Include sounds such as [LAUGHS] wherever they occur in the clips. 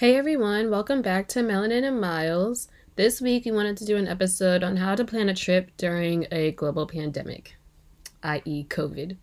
Hey everyone, welcome back to Melanin and Miles. This week we wanted to do an episode on how to plan a trip during a global pandemic, i.e., COVID.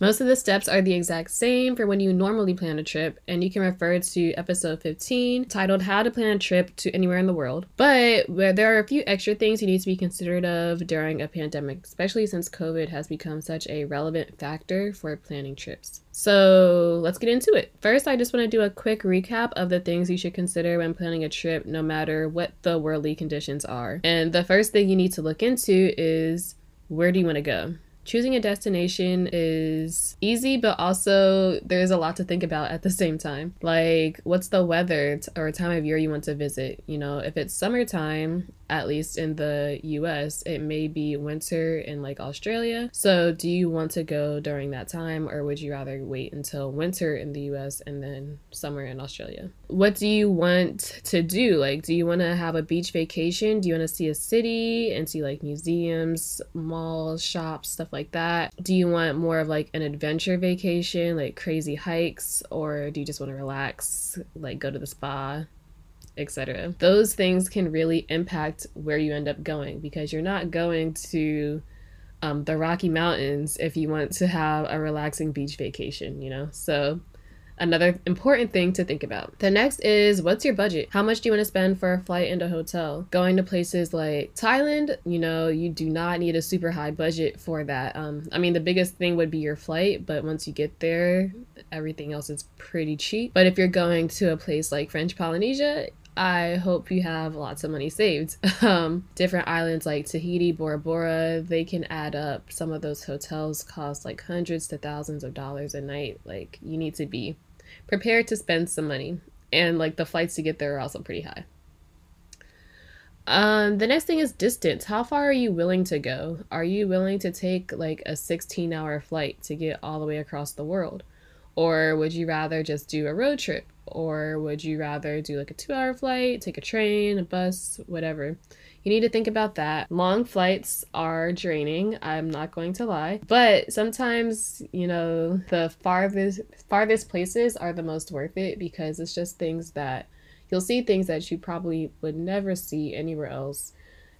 Most of the steps are the exact same for when you normally plan a trip, and you can refer to episode 15 titled How to Plan a Trip to Anywhere in the World. But there are a few extra things you need to be considerate of during a pandemic, especially since COVID has become such a relevant factor for planning trips. So let's get into it. First, I just want to do a quick recap of the things you should consider when planning a trip, no matter what the worldly conditions are. And the first thing you need to look into is where do you want to go? Choosing a destination is easy, but also there's a lot to think about at the same time. Like, what's the weather or time of year you want to visit? You know, if it's summertime, at least in the US, it may be winter in like Australia. So, do you want to go during that time or would you rather wait until winter in the US and then summer in Australia? What do you want to do? Like, do you want to have a beach vacation? Do you want to see a city and see like museums, malls, shops, stuff like that? Do you want more of like an adventure vacation, like crazy hikes, or do you just want to relax, like go to the spa? Etc. Those things can really impact where you end up going because you're not going to um, the Rocky Mountains if you want to have a relaxing beach vacation, you know? So, another important thing to think about. The next is what's your budget? How much do you want to spend for a flight and a hotel? Going to places like Thailand, you know, you do not need a super high budget for that. Um, I mean, the biggest thing would be your flight, but once you get there, everything else is pretty cheap. But if you're going to a place like French Polynesia, I hope you have lots of money saved. [LAUGHS] Um, different islands like Tahiti, Bora Bora, they can add up. Some of those hotels cost like hundreds to thousands of dollars a night. Like, you need to be prepared to spend some money. And like the flights to get there are also pretty high. Um, the next thing is distance. How far are you willing to go? Are you willing to take like a 16 hour flight to get all the way across the world? Or would you rather just do a road trip? Or would you rather do like a two hour flight, take a train, a bus, whatever? You need to think about that. Long flights are draining, I'm not going to lie. But sometimes, you know, the farthest farthest places are the most worth it because it's just things that you'll see things that you probably would never see anywhere else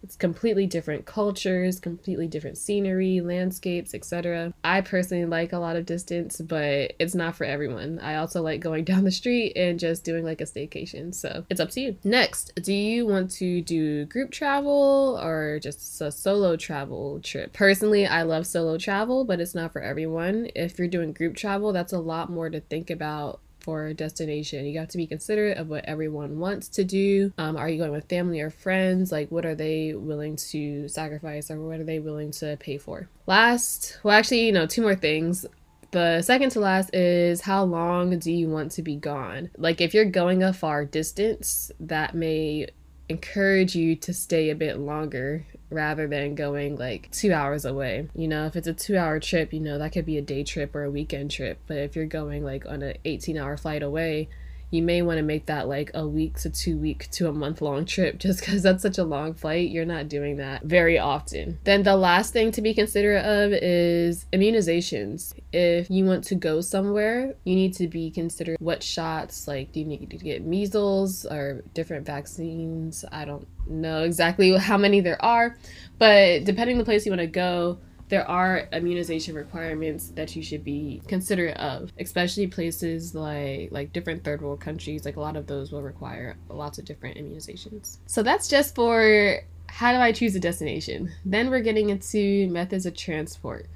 it's completely different cultures, completely different scenery, landscapes, etc. I personally like a lot of distance, but it's not for everyone. I also like going [LAUGHS] down the street and just doing like a staycation. So it's up to you. Next, do you want to do group travel or just a solo travel trip? Personally, I love solo travel, but it's not for everyone. If you're doing group travel, that's a lot more to think about for destination. You have to be considerate of what everyone wants to do. Um, are you going with family or friends? Like, what are they willing to sacrifice or what are they willing to pay for? Last, well, actually, you know, two more things. The second to last is how long do you want to be gone? Like, if you're going a far distance, that may encourage you to stay a bit longer rather than going like two hours away. You know, if it's a two hour trip, you know, that could be a day trip or a weekend trip. But if you're going like on an 18 hour flight away, you may want to make that like a week to two week to a month long trip [LAUGHS] just because that's such a long flight. You're not doing that very often. Then the last thing to be considerate of is immunizations. If you want to go somewhere, you need to be considerate what shots, like, do you need to get measles or different vaccines? I don't know exactly how many there are, but depending the place you want to go, there are immunization requirements that you should be considerate of, especially places like like different third world countries. Like a lot of those will require lots of different immunizations. So that's just for how do I choose a destination. Then we're getting into methods of transport.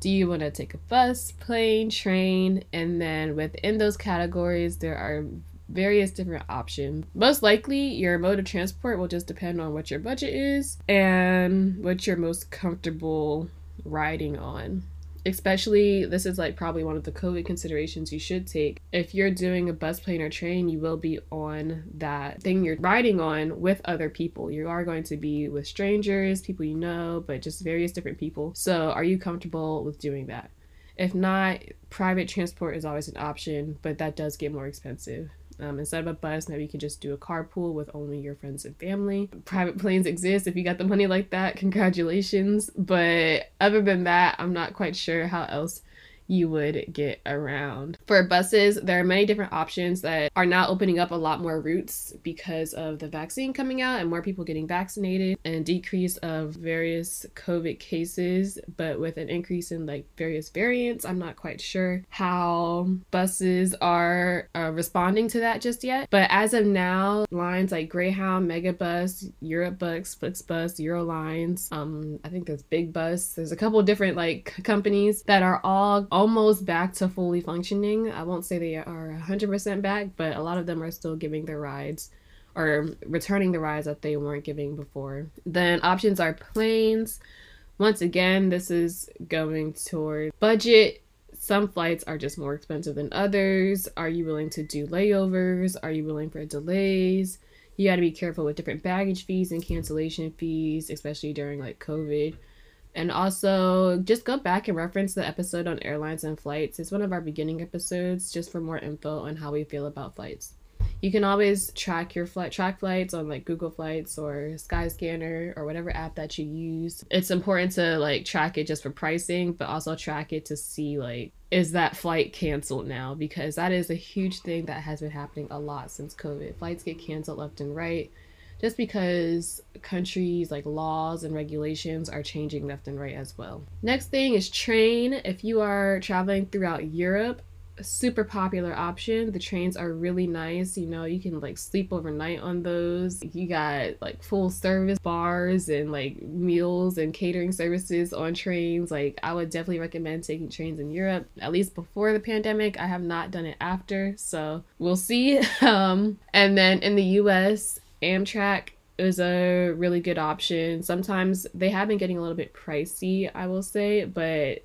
Do you want to take a bus, plane, train? And then within those categories, there are various different options. Most likely, your mode of transport will just depend on what your budget is and what you're most comfortable riding on. Especially, this is like probably one of the COVID considerations you should take. If you're doing a bus, plane, or train, you will be on that thing you're riding on with other people. You are going to be with strangers, people you know, but just various different people. So, are you comfortable with doing that? If not, private transport is always an option, but that does get more expensive. Um, instead of a bus, maybe you can just do a carpool with only your friends and family. Private planes exist if you got the money like that. Congratulations. But other than that, I'm not quite sure how else you would get around. For buses, there are many different options that are now opening up a lot more routes because of the vaccine coming out and more people getting vaccinated and decrease of various COVID cases, but with an increase in like various variants. I'm not quite sure how buses are uh, responding to that just yet. But as of now, lines like Greyhound, Megabus, Eurobus, Flixbus, Eurolines, um, I think there's Big Bus. There's a couple different like companies that are all almost back to fully functioning. I won't say they are 100% back, but a lot of them are still giving their rides or returning the rides that they weren't giving before. Then options are planes. Once again, this is going toward budget. Some flights are just more expensive than others. Are you willing to do layovers? Are you willing for delays? You got to be careful with different baggage fees and cancellation fees, especially during like COVID. And also, just go back and reference the episode on airlines and flights. It's one of our beginning episodes just for more info on how we feel about flights. You can always track your flight track flights on like Google Flights or Skyscanner or whatever app that you use. It's important to like track it just for pricing, but also track it to see like is that flight canceled now because that is a huge thing that has been happening a lot since COVID. Flights get canceled left and right just because countries like laws and regulations are changing left and right as well. Next thing is train. If you are traveling throughout Europe, super popular option. The trains are really nice. You know, you can like sleep overnight on those. You got like full service bars and like meals and catering services on trains. Like, I would definitely recommend taking trains in Europe, at least before the pandemic. I have not done it after, so we'll see. [LAUGHS] Um, and then in the US, Amtrak is a really good option. Sometimes they have been getting a little bit pricey, I will say, but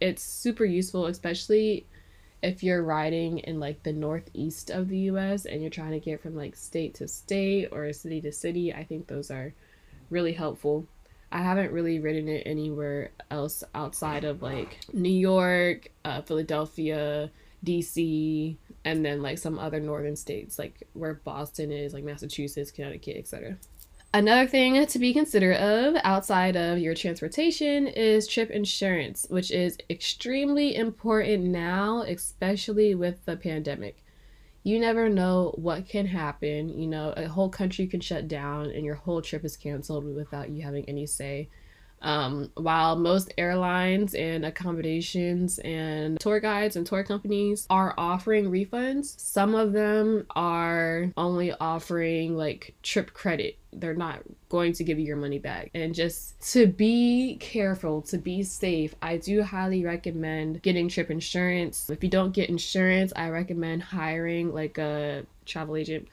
it's super useful, especially if you're riding in like the northeast of the US and you're trying to get from like state to state or city to city. I think those are really helpful. I haven't really ridden it anywhere else outside of like New York, uh, Philadelphia, DC, and then like some other northern states like where Boston is, like Massachusetts, Connecticut, etc. Another thing to be considerate of outside of your transportation is trip insurance, which is extremely important now, especially with the pandemic. You never know what can happen. You know, a whole country can shut down and your whole trip is canceled without you having any say. Um, while most airlines and accommodations and tour guides and tour companies are offering refunds, some of them are only offering like trip credit. They're not going to give you your money back. And just to be careful, to be safe, I do highly recommend getting trip insurance. If you don't get insurance, I recommend hiring like a travel agent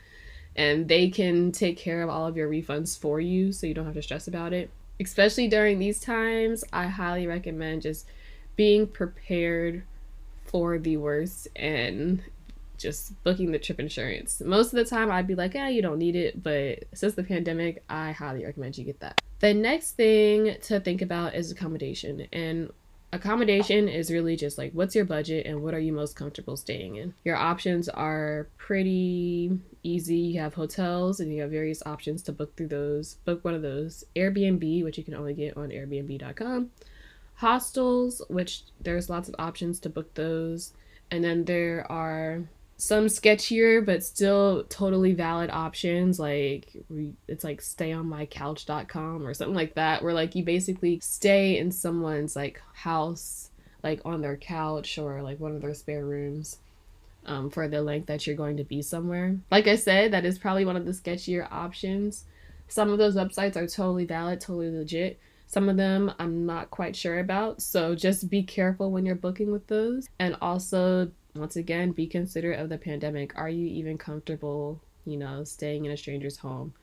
and they can take care of all of your refunds for you so you don't have to stress about it especially during these times, I highly recommend just being prepared for the worst and just booking the trip insurance. Most of the time, I'd be like, yeah, you don't need it. But since the pandemic, I highly recommend you get that. The next thing to think about is accommodation. And Accommodation is really just like what's your budget and what are you most comfortable staying in. Your options are pretty easy. You have hotels and you have various options to book through those. Book one of those. Airbnb, which you can only get on airbnb.com. Hostels, which there's lots of options to book those. And then there are some sketchier but still totally valid options like it's like stayonmycouch.com or something like that where like you basically stay in someone's like house like on their couch or like one of their spare rooms um, for the length that you're going to be somewhere. Like i said that is probably one of the sketchier options. Some of those websites are totally valid totally legit. Some of them i'm not quite sure about so just be careful when you're booking with those. And also once again, be considerate of the pandemic. Are you even comfortable, you know, staying in a stranger's home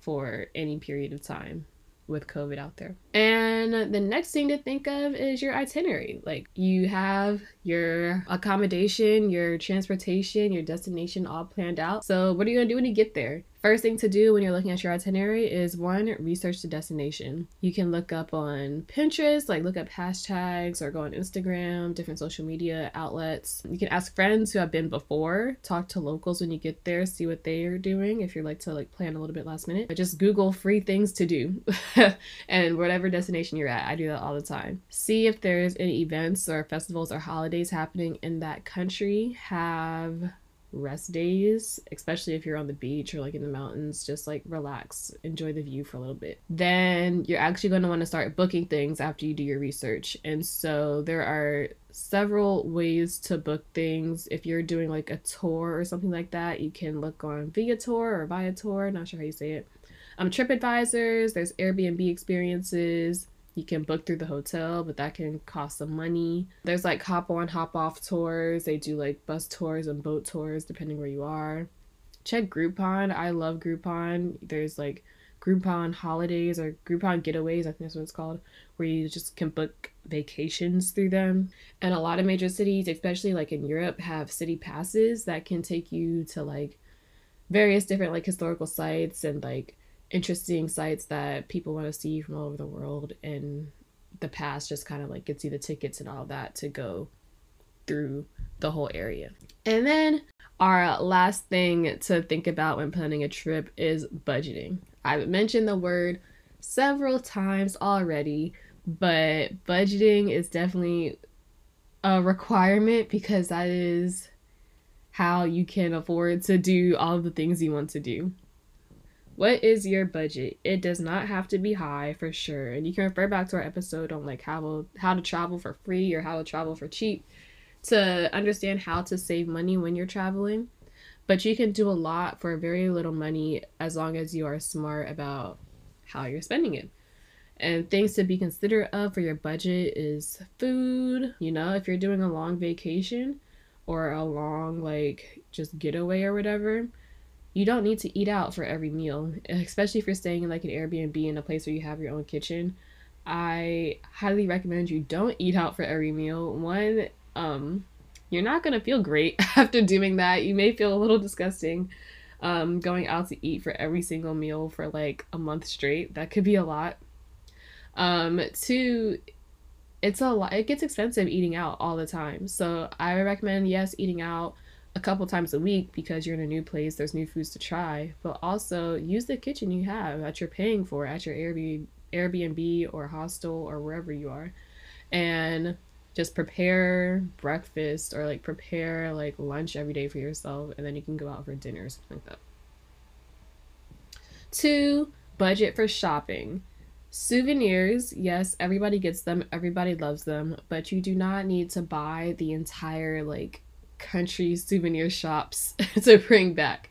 for any period of time? with COVID out there. And the next thing to think of is your itinerary. Like you have your accommodation, your transportation, your destination all planned out. So, what are you going to do when you get there? First thing to do when you're looking at your itinerary is one, research the destination. You can look up on Pinterest, like look up hashtags or go on Instagram, different social media outlets. You can ask friends who have been before, talk to locals when you get there, see what they are doing if you're like to like plan a little bit last minute. But just Google free things to do [LAUGHS] and whatever destination you're at. I do that all the time. See if there's any events or festivals or holidays happening in that country. Have rest days, especially if you're on the beach or like in the mountains, just like relax, enjoy the view for a little bit. Then you're actually going to want to start booking things after you do your research. And so there are several ways to book things. If you're doing like a tour or something like that, you can look on Viator or Viator, not sure how you say it. Um, TripAdvisors, there's Airbnb experiences you can book through the hotel, but that can cost some money. There's like hop on, hop off tours. They do like bus tours and boat tours depending where you are. Check Groupon. I love Groupon. There's like Groupon holidays or Groupon getaways, I think that's what it's called, where you just can book vacations through them. And a lot of major cities, especially like in Europe, have city passes that can take you to like various different like historical sites and like interesting sites that people want to see from all over the world and the past just kind of like gets you the tickets and all that to go through the whole area. And then our last thing to think about when planning a trip is budgeting. I've mentioned the word several times already, but budgeting is definitely a requirement because that is how you can afford to do all the things you want to do. What is your budget? It does not have to be high for sure. And you can refer back to our episode on like how how to travel for free or how to travel for cheap to understand how to save money when you're traveling. But you can do a lot for very little money as long as you are smart about how you're spending it. And things to be considerate of for your budget is food. You know, if you're doing a long vacation or a long like just getaway or whatever, you don't need to eat out for every meal, especially if you're staying in like an Airbnb in a place where you have your own kitchen. I highly recommend you don't eat out for every meal. One, um, you're not gonna feel great [LAUGHS] after doing that. You may feel a little disgusting um, going out to eat for every single meal for like a month straight. That could be a lot. Um, two, it's a lot. It gets expensive eating out all the time. So I recommend yes, eating out a couple times a week because you're in a new place, there's new foods to try, but also use the kitchen you have that you're paying for at your Airbnb, Airbnb or hostel or wherever you are. And just prepare breakfast or like prepare like lunch every day for yourself and then you can go out for dinner or something like that. Two, budget for shopping. Souvenirs, yes, everybody gets them, everybody loves them, but you do not need to buy the entire like country souvenir shops [LAUGHS] to bring back.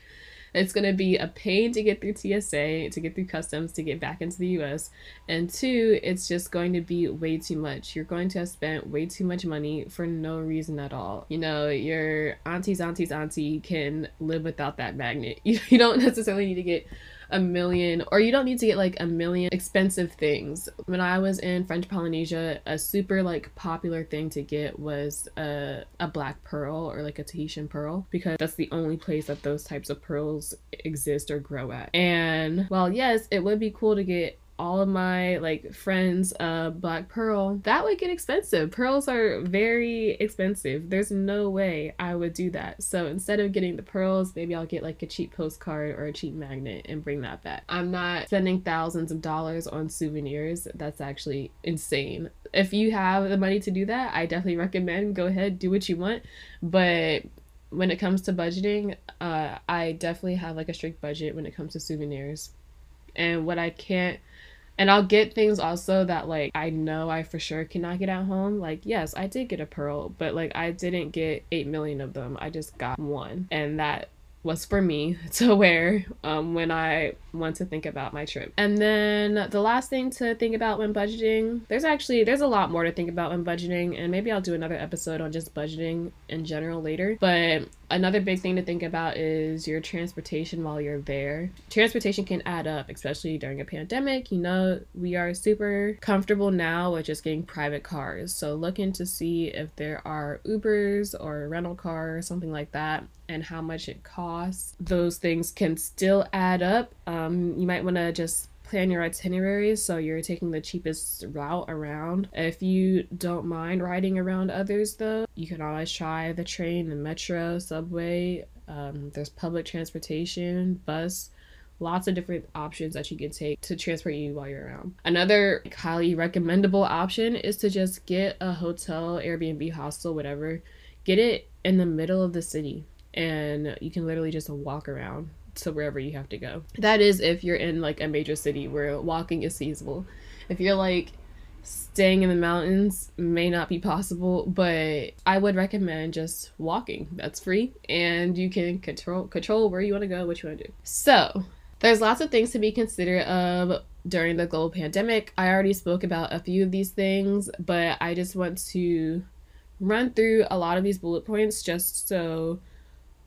It's going to be a pain to get through TSA, to get through customs, to get back into the US. And two, it's just going to be way too much. You're going to have spent way too much money for no reason at all. You know, your auntie's auntie's auntie can live without that magnet. You, [LAUGHS] you don't necessarily need to get a million or you don't need to get like a million expensive things. When I was in French Polynesia, a super like popular thing to get was a, a black pearl or like a Tahitian pearl because that's the only place that those types of pearls exist or grow at. And while yes, it would be cool to get all of my like friends uh black pearl that would get expensive. Pearls are very expensive. There's no way i would do that. So instead of getting the pearls maybe i'll get like a cheap postcard or a cheap magnet and bring that back. I'm not spending thousands of dollars on souvenirs. That's actually insane. If you have the money to do that i definitely recommend go ahead do what you want. But when it comes to budgeting uh, i definitely have like a strict budget when it comes to souvenirs. And what i can't and I'll get things also that like I know I for sure cannot get at home. Like, yes, I did get a pearl, but like I didn't get 8 million of them. I just got one. And that was for me [LAUGHS] to wear um, when I want to think about my trip. And then the last thing to think about when budgeting, there's actually there's a lot more to think about when budgeting, and maybe I'll do another episode on just budgeting in general later. But another big thing to think about is your transportation while you're there. Transportation can add up, especially during a pandemic. You know, we are super comfortable now with just getting private cars. So look into see if there are Ubers or rental cars, something like that, and how much it costs. Those things can still add up. Um, you might want to just plan your itineraries so you're taking the cheapest route around. If you don't mind riding around others, though, you can always try the train, the metro, subway. Um, there's public transportation, bus lots of different options that you can take to transport you while you're around. Another highly recommendable option is to just get a hotel, Airbnb, hostel, whatever. Get it in the middle of the city and you can literally just walk around to wherever you have to go. That is if you're in like a major city where walking is feasible. If you're like staying in the mountains may not be possible, but I would recommend just walking. That's free and you can control control where you want to go, what you want to do. So, there's lots of things to be considerate of during the global pandemic. I already spoke about a few of these things, but I just want to run through a lot of these bullet points just so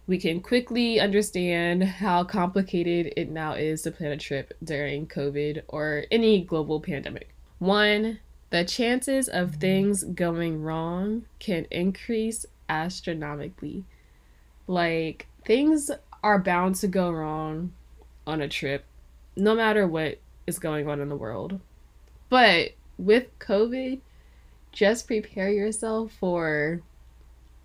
we can quickly understand how complicated it now is to plan a trip during COVID or any global pandemic. One, the chances of mm-hmm. things going wrong can increase astronomically. Like, things are bound to go wrong on a trip, no matter what is going on in the world. But with COVID, just prepare yourself for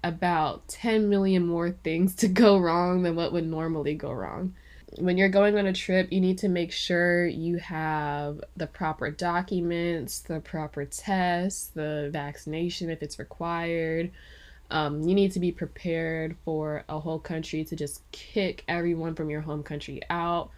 about 10 million more things to go wrong than what would normally go wrong. When you're going on a trip, you need to make sure you have the proper documents, the proper tests, the vaccination if it's required. Um, you need to be prepared for a whole country to just kick everyone from your home country out.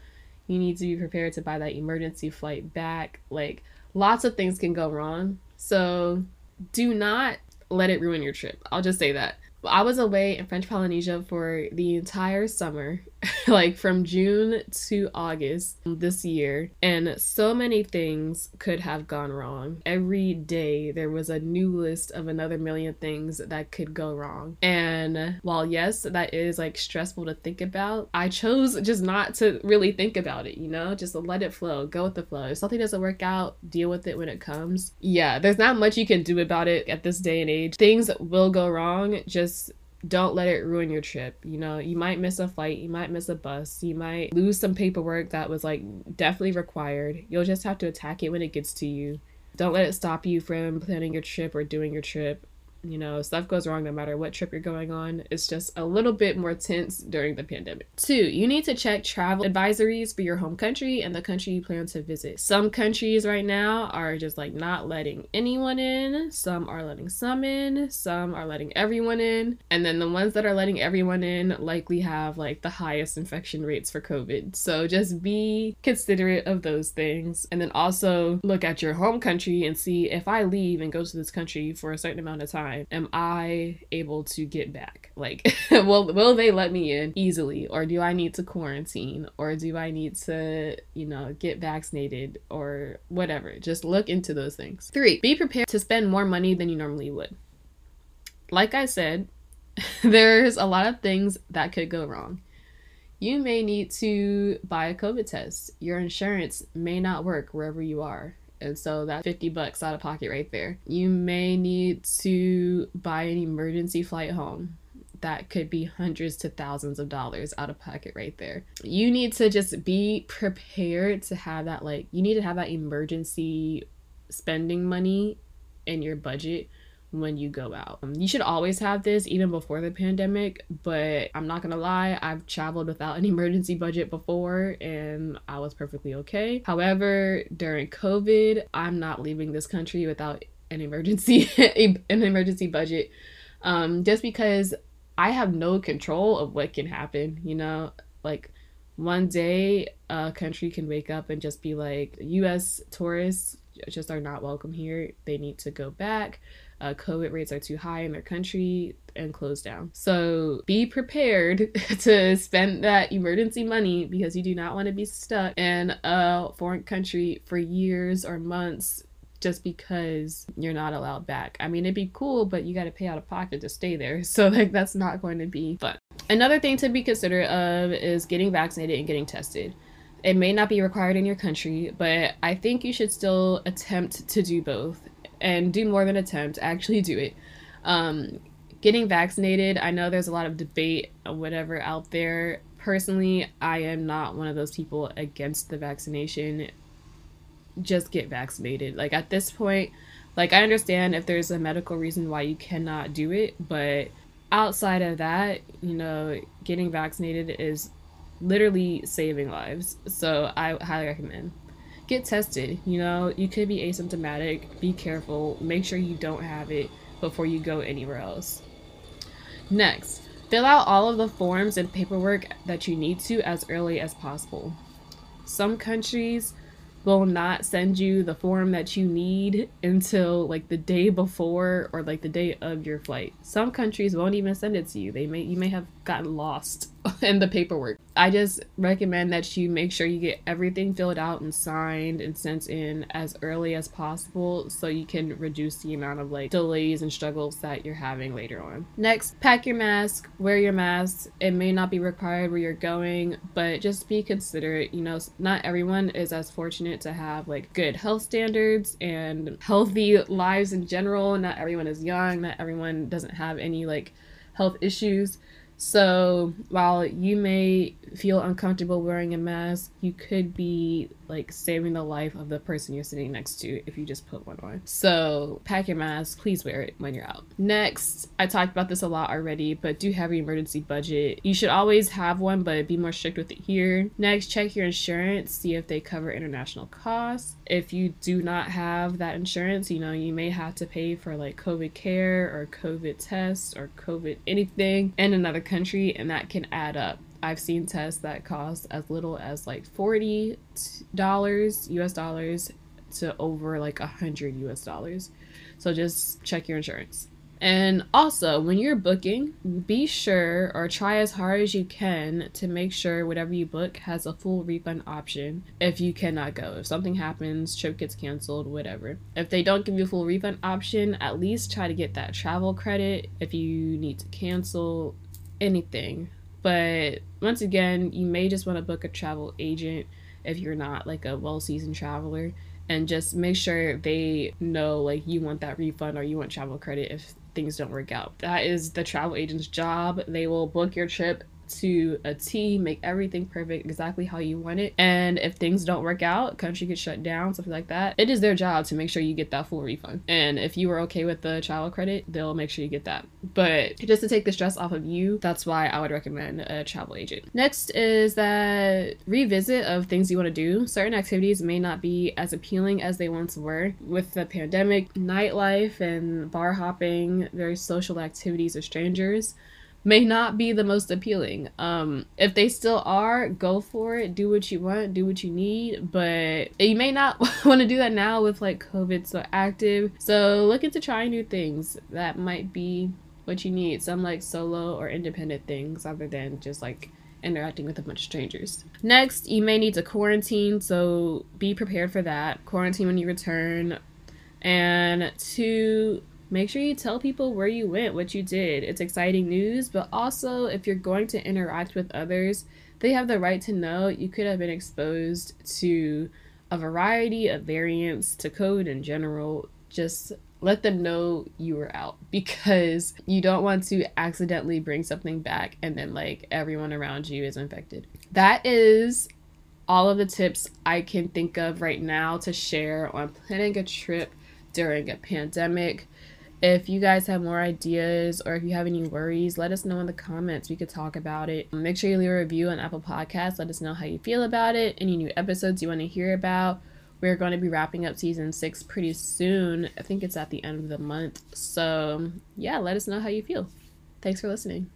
You need to be prepared to buy that emergency flight back. Like, lots of things can go wrong. So, do not let it ruin your trip. I'll just say that. I was away in French Polynesia for the entire summer, [LAUGHS] like from June to August this year, and so many things could have gone wrong. Every day there was a new list of another million things that could go wrong. And while yes, that is like stressful to think about, I chose just not to really think about it, you know, just let it flow, go with the flow. If something doesn't work out, deal with it when it comes. Yeah, there's not much you can do about it at this day and age. Things will go wrong, just don't let it ruin your trip. You know, you might miss a flight, you might miss a bus, you might lose some paperwork that was like definitely required. You'll just have to attack it when it gets to you. Don't let it stop you from planning your trip or doing your trip you know, stuff goes wrong no matter what trip you're going on. It's just a little bit more tense during the pandemic. Two, you need to check travel advisories for your home country and the country you plan to visit. Some countries right now are just like not letting anyone in, some are letting some in, some are letting everyone in, and then the ones that are letting everyone in likely have like the highest infection rates for COVID. So just be considerate of those things and then also look at your home country and see if I leave and go to this country for a certain amount of time time am I able to get back? Like, [LAUGHS] will will they let me in easily, or do I need to quarantine, or do I need to, you know, get vaccinated, or whatever? Just look into those things. Three, be prepared to spend more money than you normally would. Like I said, [LAUGHS] there's a lot of things that could go wrong. You may need to buy a COVID test. Your insurance may not work wherever you are. And so that's 50 bucks out of pocket right there. You may need to buy an emergency flight home. that could be hundreds to thousands of dollars out of pocket right there. You need to just be prepared to have that, like, you need to have that emergency spending money in your budget when you go out. Um, you should always have this even before the pandemic, but I'm not gonna lie, I've traveled without [LAUGHS] an emergency budget before and I was perfectly okay. However, during COVID, I'm not leaving this country without an emergency [LAUGHS] an emergency budget um, just because I have no control of what can happen, you know? Like one day a country can wake up and just be like US tourists just are not welcome here. They need to go back. Uh, COVID rates are too high in their country and close down. So be prepared [LAUGHS] to spend that emergency money because you do not want to be stuck in a foreign country for years or months just because you're not allowed back. I mean, it'd be cool, but you got to pay out of pocket to stay there. [LAUGHS] So, like, that's not going to be fun. Another thing to be considerate of is getting vaccinated and getting tested. It may not be required in your country, but I think you should still attempt to do both and do more than attempt, actually do it. Um, getting vaccinated, I know there's a lot of debate whatever out there. Personally, I am not one of those people against the vaccination. Just get vaccinated. Like at this point, like I understand if there's a medical reason why you cannot do it, but outside of that, you know, getting vaccinated is literally saving lives. So I highly recommend. Get tested. You know, you could be asymptomatic. Be careful. Make sure you don't have it before you go anywhere else. Next, fill out all of the forms and paperwork that you need to as early as possible. Some countries will not send you the form that you need until like the day before or like the day of your flight. Some countries won't even send it to you. They may you may have gotten lost [LAUGHS] in the paperwork. I just recommend that you make sure you get everything filled out and signed and sent in as early as possible so you can reduce the amount of like delays and struggles that you're having later on. Next, pack your mask, wear your mask. It may not be required where you're going, but just be considerate. You know, not everyone is as fortunate to have like good health standards and healthy lives in general. Not everyone is young, not everyone doesn't have any like health issues. So while you may feel uncomfortable wearing a mask, you could be like saving the life of the person you're sitting next to if you just put one on. So pack your mask, please wear it when you're out. Next, I talked about this a lot already, but do have an emergency budget. You should always have one, but be more strict with it here. Next, check your insurance, see if they cover international costs. If you do not have that insurance, you know, you may have to pay for like COVID care or COVID tests or COVID anything in another country, and that can add up. I've seen tests that cost as little as like $40 US dollars to over like a 100 US dollars. So just check your insurance. And also, when you're booking, be sure or try as hard as you can to make sure whatever you book has a full refund option if you cannot go. If something happens, trip gets canceled, whatever. If they don't give you a full refund option, at least try to get that travel credit if you need to cancel anything. But once again, you may just want to book a travel agent if you're not like a well seasoned traveler and just make sure they know like you want that refund or you want travel credit if things don't work out. That is the travel agent's job. They will book your trip to a T, make everything perfect exactly how you want it. And if things don't work out, country gets shut down, something like that, it is their job to make sure you get that full refund. And if you are okay with the travel credit, they'll make sure you get that. But just to take the stress off of you, that's why I would recommend a travel agent. Next is that revisit of things you want to do. Certain activities may not be as appealing as they once were. With the pandemic, nightlife and bar hopping, very social activities with strangers may not be the most appealing. Um, if they still are, go for it. Do what you want, do what you need, but you may not [LAUGHS] want to do that now with like COVID so active. So look into trying new things. That might be what you need. Some like solo or independent things other than just like interacting with a bunch of strangers. Next, you may need to quarantine, so be prepared for that. Quarantine when you return. And two, make sure you tell people where you went, what you did. It's exciting news, but also if you're going to interact with others, they have the right to know you could have been exposed to a variety of variants to COVID in general. Just let them know you were out [LAUGHS] because you don't want to accidentally bring something back and then like everyone around you is infected. That is all of the tips I can think of right now to share on planning a trip during a pandemic. If you guys have more ideas or if you have any worries, let us know in the comments. We could talk about it. Make sure you leave a review on Apple Podcasts. Let us know how you feel about it, any new episodes you want to hear about. We're going to be wrapping up season six pretty soon. I think it's at the end of the month. So, yeah, let us know how you feel. Thanks for listening.